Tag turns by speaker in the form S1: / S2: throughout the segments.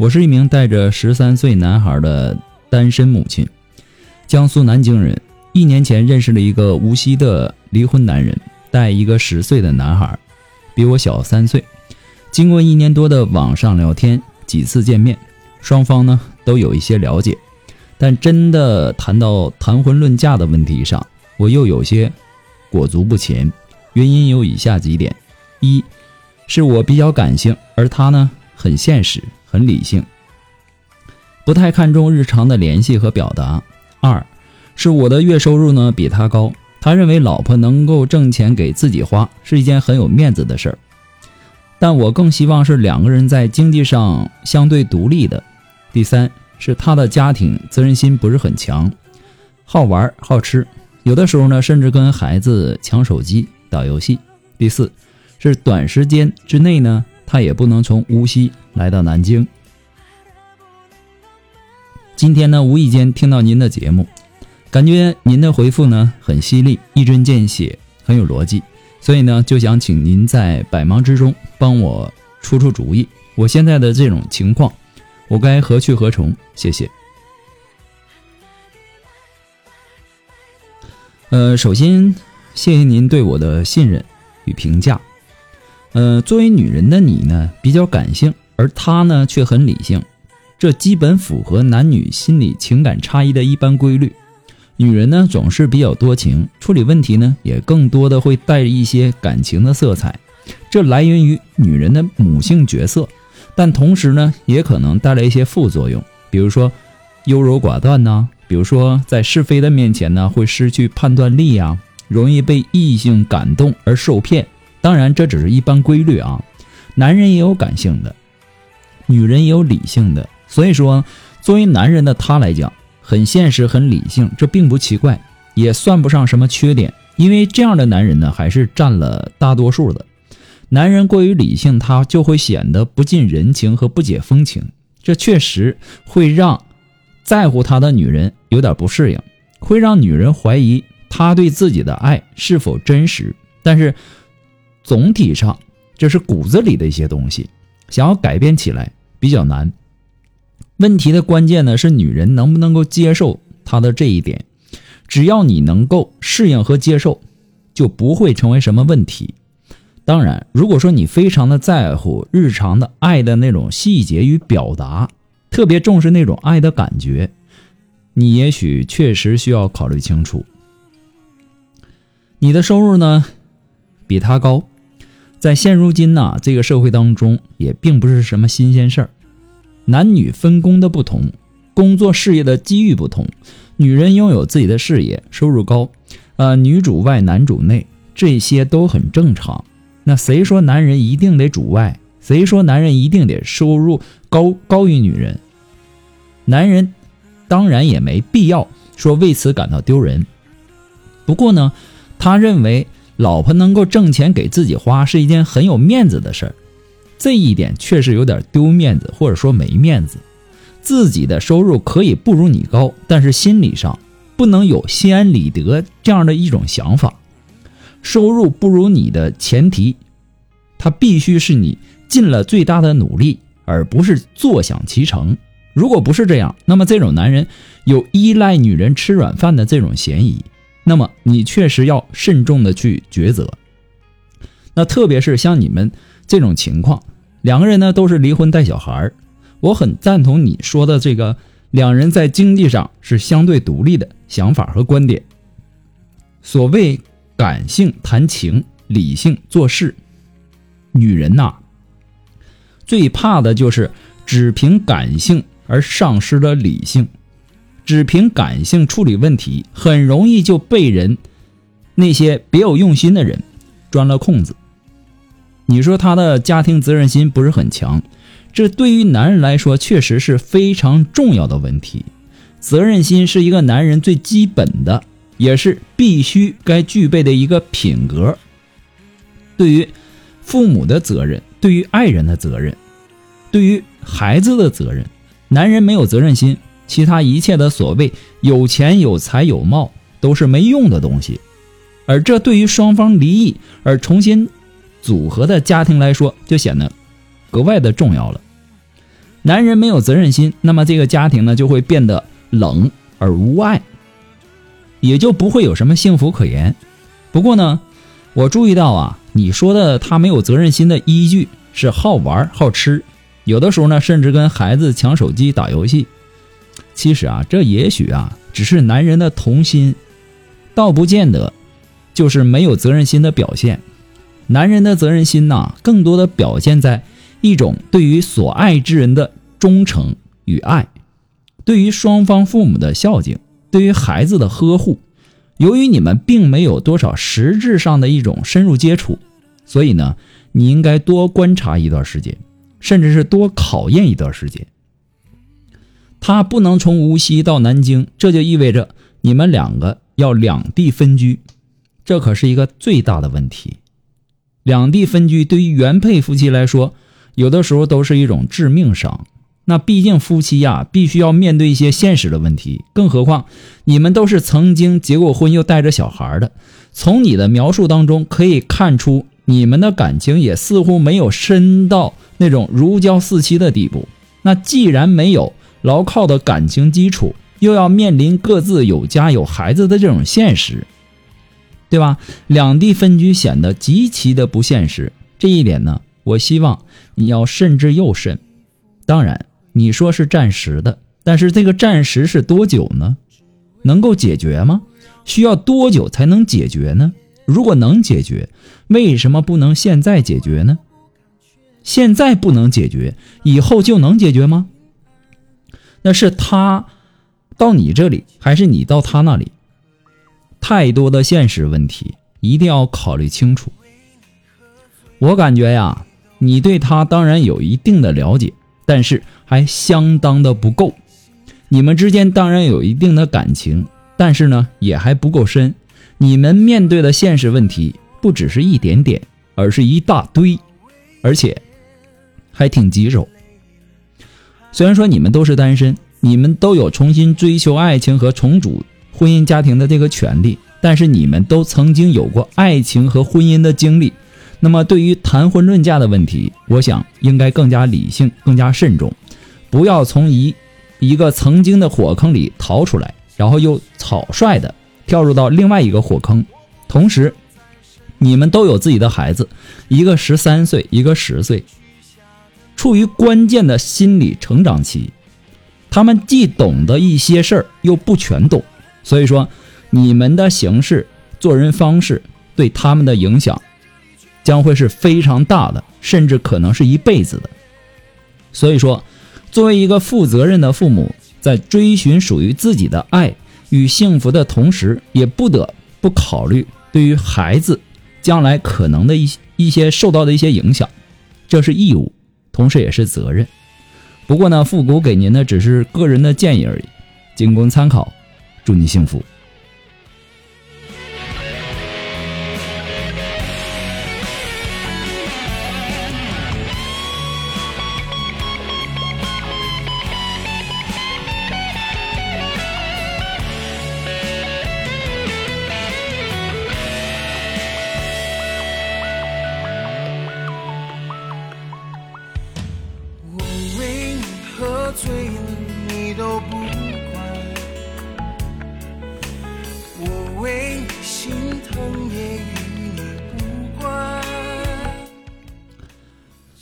S1: 我是一名带着十三岁男孩的单身母亲，江苏南京人。一年前认识了一个无锡的离婚男人，带一个十岁的男孩，比我小三岁。经过一年多的网上聊天，几次见面，双方呢都有一些了解，但真的谈到谈婚论嫁的问题上，我又有些裹足不前。原因有以下几点：一是我比较感性，而他呢很现实。很理性，不太看重日常的联系和表达。二，是我的月收入呢比他高，他认为老婆能够挣钱给自己花是一件很有面子的事儿。但我更希望是两个人在经济上相对独立的。第三，是他的家庭责任心不是很强，好玩好吃，有的时候呢甚至跟孩子抢手机打游戏。第四，是短时间之内呢。他也不能从无锡来到南京。今天呢，无意间听到您的节目，感觉您的回复呢很犀利，一针见血，很有逻辑，所以呢，就想请您在百忙之中帮我出出主意。我现在的这种情况，我该何去何从？谢谢。呃，首先谢谢您对我的信任与评价。呃，作为女人的你呢，比较感性，而他呢却很理性，这基本符合男女心理情感差异的一般规律。女人呢总是比较多情，处理问题呢也更多的会带着一些感情的色彩，这来源于女人的母性角色，但同时呢也可能带来一些副作用，比如说优柔寡断呐，比如说在是非的面前呢会失去判断力呀，容易被异性感动而受骗。当然，这只是一般规律啊。男人也有感性的，女人也有理性的。所以说，作为男人的他来讲，很现实、很理性，这并不奇怪，也算不上什么缺点。因为这样的男人呢，还是占了大多数的。男人过于理性，他就会显得不近人情和不解风情，这确实会让在乎他的女人有点不适应，会让女人怀疑他对自己的爱是否真实。但是。总体上，这是骨子里的一些东西，想要改变起来比较难。问题的关键呢是女人能不能够接受他的这一点。只要你能够适应和接受，就不会成为什么问题。当然，如果说你非常的在乎日常的爱的那种细节与表达，特别重视那种爱的感觉，你也许确实需要考虑清楚。你的收入呢，比他高。在现如今呐，这个社会当中也并不是什么新鲜事儿。男女分工的不同，工作事业的机遇不同，女人拥有自己的事业，收入高，呃，女主外男主内，这些都很正常。那谁说男人一定得主外？谁说男人一定得收入高高于女人？男人当然也没必要说为此感到丢人。不过呢，他认为。老婆能够挣钱给自己花是一件很有面子的事儿，这一点确实有点丢面子，或者说没面子。自己的收入可以不如你高，但是心理上不能有心安理得这样的一种想法。收入不如你的前提，他必须是你尽了最大的努力，而不是坐享其成。如果不是这样，那么这种男人有依赖女人吃软饭的这种嫌疑。那么你确实要慎重的去抉择。那特别是像你们这种情况，两个人呢都是离婚带小孩儿，我很赞同你说的这个两人在经济上是相对独立的想法和观点。所谓感性谈情，理性做事，女人呐，最怕的就是只凭感性而丧失了理性，只凭感性处理问题，很容易就被人那些别有用心的人钻了空子。你说他的家庭责任心不是很强，这对于男人来说确实是非常重要的问题。责任心是一个男人最基本的。也是必须该具备的一个品格。对于父母的责任，对于爱人的责任，对于孩子的责任，男人没有责任心，其他一切的所谓有钱有才有貌都是没用的东西。而这对于双方离异而重新组合的家庭来说，就显得格外的重要了。男人没有责任心，那么这个家庭呢就会变得冷而无爱。也就不会有什么幸福可言。不过呢，我注意到啊，你说的他没有责任心的依据是好玩好吃，有的时候呢，甚至跟孩子抢手机打游戏。其实啊，这也许啊，只是男人的童心，倒不见得就是没有责任心的表现。男人的责任心呐，更多的表现在一种对于所爱之人的忠诚与爱，对于双方父母的孝敬。对于孩子的呵护，由于你们并没有多少实质上的一种深入接触，所以呢，你应该多观察一段时间，甚至是多考验一段时间。他不能从无锡到南京，这就意味着你们两个要两地分居，这可是一个最大的问题。两地分居对于原配夫妻来说，有的时候都是一种致命伤。那毕竟夫妻呀，必须要面对一些现实的问题。更何况你们都是曾经结过婚又带着小孩的。从你的描述当中可以看出，你们的感情也似乎没有深到那种如胶似漆的地步。那既然没有牢靠的感情基础，又要面临各自有家有孩子的这种现实，对吧？两地分居显得极其的不现实。这一点呢，我希望你要慎之又慎。当然。你说是暂时的，但是这个暂时是多久呢？能够解决吗？需要多久才能解决呢？如果能解决，为什么不能现在解决呢？现在不能解决，以后就能解决吗？那是他到你这里，还是你到他那里？太多的现实问题，一定要考虑清楚。我感觉呀，你对他当然有一定的了解。但是还相当的不够，你们之间当然有一定的感情，但是呢也还不够深。你们面对的现实问题不只是一点点，而是一大堆，而且还挺棘手。虽然说你们都是单身，你们都有重新追求爱情和重组婚姻家庭的这个权利，但是你们都曾经有过爱情和婚姻的经历。那么，对于谈婚论嫁的问题，我想应该更加理性、更加慎重，不要从一一个曾经的火坑里逃出来，然后又草率的跳入到另外一个火坑。同时，你们都有自己的孩子，一个十三岁，一个十岁，处于关键的心理成长期，他们既懂得一些事儿，又不全懂，所以说，你们的行事、做人方式对他们的影响。将会是非常大的，甚至可能是一辈子的。所以说，作为一个负责任的父母，在追寻属于自己的爱与幸福的同时，也不得不考虑对于孩子将来可能的一一些受到的一些影响，这是义务，同时也是责任。不过呢，复古给您的只是个人的建议而已，仅供参考。祝你幸福。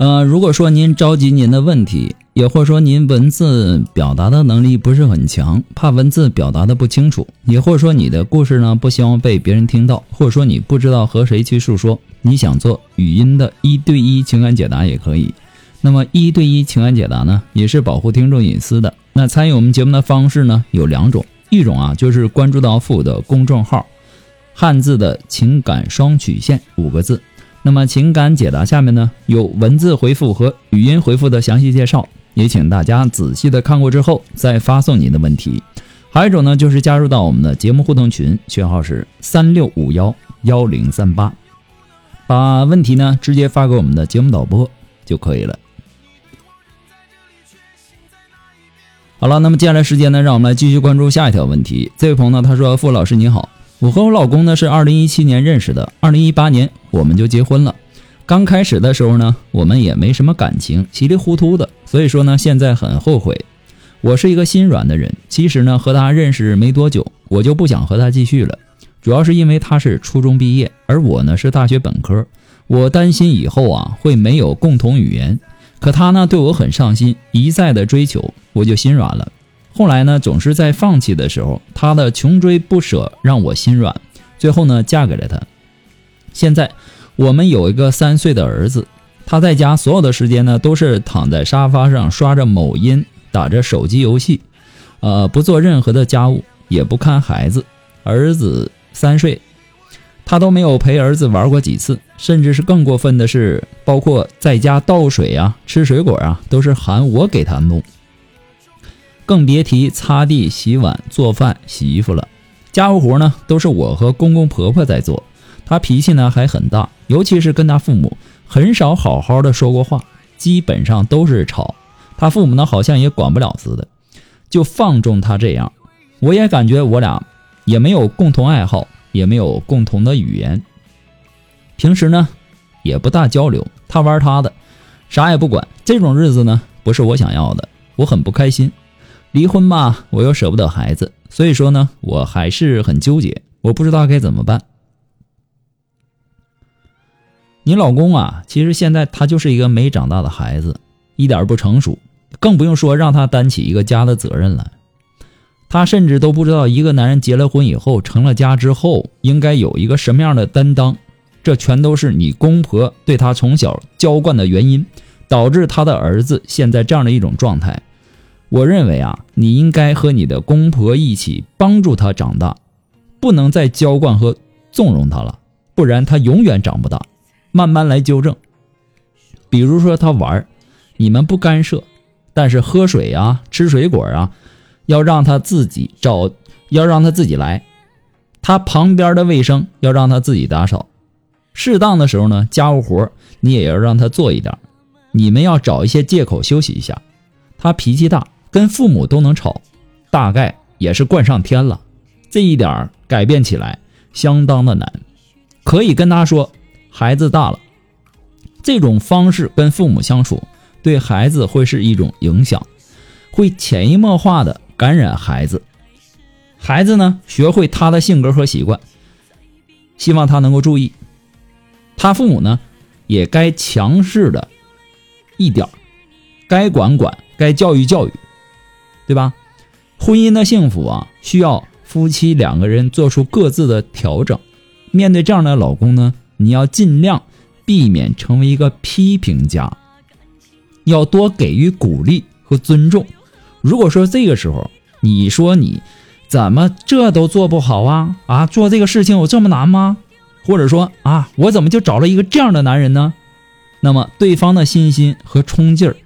S1: 呃，如果说您着急您的问题，也或者说您文字表达的能力不是很强，怕文字表达的不清楚，也或者说你的故事呢不希望被别人听到，或者说你不知道和谁去诉说，你想做语音的一对一情感解答也可以。那么一对一情感解答呢，也是保护听众隐私的。那参与我们节目的方式呢有两种，一种啊就是关注到父的公众号，汉字的情感双曲线五个字。那么情感解答下面呢有文字回复和语音回复的详细介绍，也请大家仔细的看过之后再发送您的问题。还有一种呢就是加入到我们的节目互动群，群号是三六五幺幺零三八，把问题呢直接发给我们的节目导播就可以了。好了，那么接下来时间呢，让我们来继续关注下一条问题。这位朋友呢他说：“傅老师你好。”我和我老公呢是二零一七年认识的，二零一八年我们就结婚了。刚开始的时候呢，我们也没什么感情，稀里糊涂的，所以说呢，现在很后悔。我是一个心软的人，其实呢，和他认识没多久，我就不想和他继续了，主要是因为他是初中毕业，而我呢是大学本科，我担心以后啊会没有共同语言。可他呢对我很上心，一再的追求，我就心软了。后来呢，总是在放弃的时候，他的穷追不舍让我心软，最后呢，嫁给了他。现在我们有一个三岁的儿子，他在家所有的时间呢，都是躺在沙发上刷着某音，打着手机游戏，呃，不做任何的家务，也不看孩子。儿子三岁，他都没有陪儿子玩过几次，甚至是更过分的是，包括在家倒水啊、吃水果啊，都是喊我给他弄。更别提擦地、洗碗、做饭、洗衣服了。家务活呢，都是我和公公婆婆在做。他脾气呢还很大，尤其是跟他父母，很少好好的说过话，基本上都是吵。他父母呢好像也管不了似的，就放纵他这样。我也感觉我俩也没有共同爱好，也没有共同的语言。平时呢也不大交流，他玩他的，啥也不管。这种日子呢不是我想要的，我很不开心。离婚吧，我又舍不得孩子，所以说呢，我还是很纠结，我不知道该怎么办。你老公啊，其实现在他就是一个没长大的孩子，一点不成熟，更不用说让他担起一个家的责任了。他甚至都不知道一个男人结了婚以后，成了家之后，应该有一个什么样的担当。这全都是你公婆对他从小娇惯的原因，导致他的儿子现在这样的一种状态。我认为啊，你应该和你的公婆一起帮助他长大，不能再娇惯和纵容他了，不然他永远长不大。慢慢来纠正。比如说他玩，你们不干涉，但是喝水啊、吃水果啊，要让他自己找，要让他自己来。他旁边的卫生要让他自己打扫。适当的时候呢，家务活你也要让他做一点。你们要找一些借口休息一下。他脾气大。跟父母都能吵，大概也是惯上天了。这一点改变起来相当的难。可以跟他说，孩子大了，这种方式跟父母相处，对孩子会是一种影响，会潜移默化的感染孩子。孩子呢，学会他的性格和习惯，希望他能够注意。他父母呢，也该强势的一点该管管，该教育教育。对吧？婚姻的幸福啊，需要夫妻两个人做出各自的调整。面对这样的老公呢，你要尽量避免成为一个批评家，要多给予鼓励和尊重。如果说这个时候你说你怎么这都做不好啊啊，做这个事情有这么难吗？或者说啊，我怎么就找了一个这样的男人呢？那么对方的信心和冲劲儿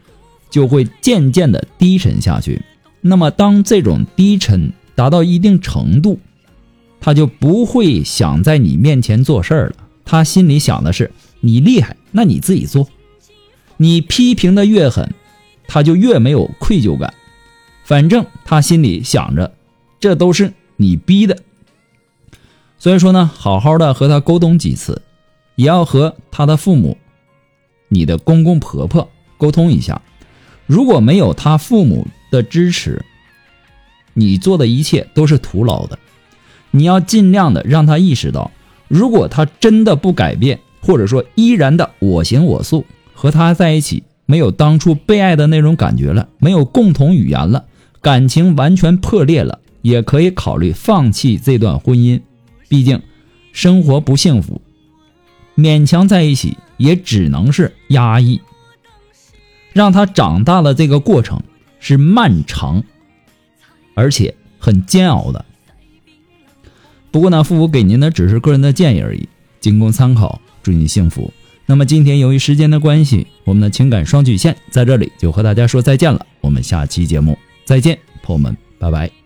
S1: 就会渐渐的低沉下去。那么，当这种低沉达到一定程度，他就不会想在你面前做事儿了。他心里想的是你厉害，那你自己做。你批评的越狠，他就越没有愧疚感。反正他心里想着，这都是你逼的。所以说呢，好好的和他沟通几次，也要和他的父母、你的公公婆婆沟通一下。如果没有他父母，的支持，你做的一切都是徒劳的。你要尽量的让他意识到，如果他真的不改变，或者说依然的我行我素，和他在一起没有当初被爱的那种感觉了，没有共同语言了，感情完全破裂了，也可以考虑放弃这段婚姻。毕竟生活不幸福，勉强在一起也只能是压抑。让他长大的这个过程是漫长，而且很煎熬的。不过呢，父母给您的只是个人的建议而已，仅供参考。祝你幸福。那么今天由于时间的关系，我们的情感双曲线在这里就和大家说再见了。我们下期节目再见，朋友们，拜拜。